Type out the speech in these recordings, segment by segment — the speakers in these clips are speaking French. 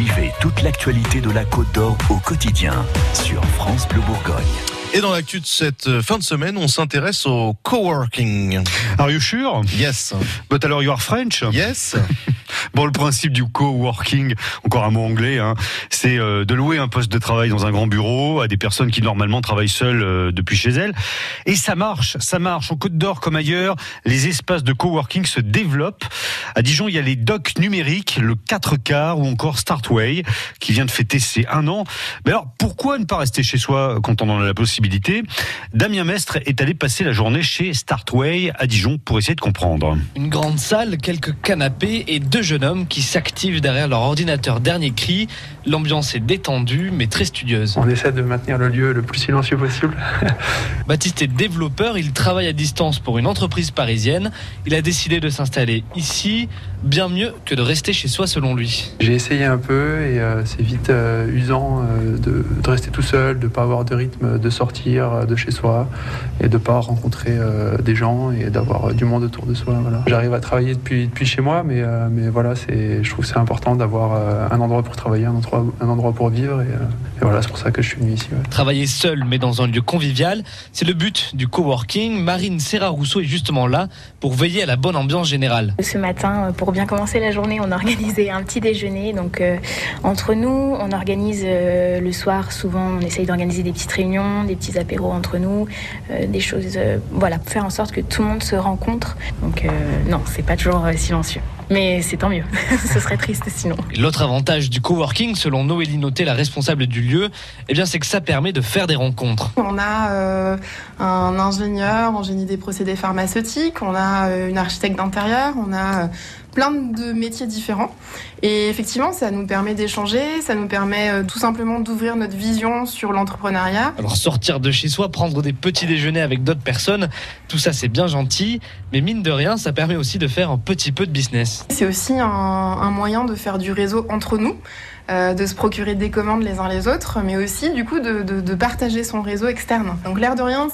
Suivez toute l'actualité de la Côte d'Or au quotidien sur France Bleu Bourgogne. Et dans l'actu de cette euh, fin de semaine, on s'intéresse au coworking. Are you sure? Yes. But alors you are French? Yes. Bon, le principe du coworking, encore un mot anglais, hein, c'est euh, de louer un poste de travail dans un grand bureau à des personnes qui normalement travaillent seules euh, depuis chez elles. Et ça marche, ça marche. En Côte d'Or comme ailleurs, les espaces de coworking se développent. À Dijon, il y a les docks numériques, le 4 quarts ou encore Startway qui vient de fêter ses un an. Mais alors, pourquoi ne pas rester chez soi quand on en a la possibilité? Damien Mestre est allé passer la journée chez Startway à Dijon pour essayer de comprendre. Une grande salle, quelques canapés et deux jeunes hommes qui s'activent derrière leur ordinateur dernier cri. L'ambiance est détendue mais très studieuse. On essaie de maintenir le lieu le plus silencieux possible. Baptiste est développeur, il travaille à distance pour une entreprise parisienne. Il a décidé de s'installer ici, bien mieux que de rester chez soi selon lui. J'ai essayé un peu et euh, c'est vite euh, usant euh, de, de rester tout seul, de pas avoir de rythme, de sortir de chez soi et de pas rencontrer des gens et d'avoir du monde autour de soi. Voilà. J'arrive à travailler depuis, depuis chez moi, mais, mais voilà, c'est, je trouve que c'est important d'avoir euh, un endroit pour travailler, un endroit, un endroit pour vivre et, euh, et voilà, c'est pour ça que je suis venu ici. ouais. Travailler seul mais dans un lieu convivial, c'est le but du coworking. Marine Serra-Rousseau est justement là pour veiller à la bonne ambiance générale. Ce matin, euh, pour bien commencer la journée, on a organisé un petit déjeuner. Donc, euh, entre nous, on organise euh, le soir, souvent, on essaye d'organiser des petites réunions, des petits apéros entre nous, euh, des choses, euh, voilà, pour faire en sorte que tout le monde se rencontre. Donc, euh, non, c'est pas toujours euh, silencieux. Mais c'est tant mieux. Ce serait triste sinon. L'autre avantage du coworking, selon Noélie Noté, la responsable du lieu, eh bien, c'est que ça permet de faire des rencontres. On a euh, un ingénieur en génie des procédés pharmaceutiques, on a euh, une architecte d'intérieur, on a euh, plein de métiers différents. Et effectivement, ça nous permet d'échanger, ça nous permet euh, tout simplement d'ouvrir notre vision sur l'entrepreneuriat. Alors sortir de chez soi, prendre des petits déjeuners avec d'autres personnes, tout ça c'est bien gentil, mais mine de rien, ça permet aussi de faire un petit peu de business. C'est aussi un, un moyen de faire du réseau entre nous. euh, de se procurer des commandes les uns les autres, mais aussi du coup de, de- de partager son réseau externe. Donc l'air de rien,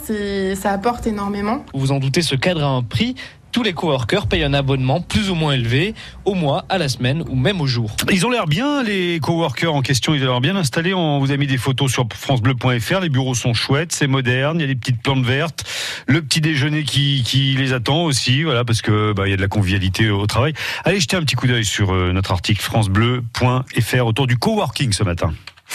ça apporte énormément. Vous vous en doutez, ce cadre a un prix. Tous les coworkers payent un abonnement plus ou moins élevé, au mois, à la semaine ou même au jour. Ils ont l'air bien, les coworkers en question, ils ont l'air bien installés. On vous a mis des photos sur francebleu.fr. Les bureaux sont chouettes, c'est moderne, il y a des petites plantes vertes, le petit déjeuner qui, les attend aussi, voilà, parce que bah, y a de la convivialité au travail. Allez jeter un petit coup d'œil sur euh, notre article francebleu.fr autour du coworking ce matin.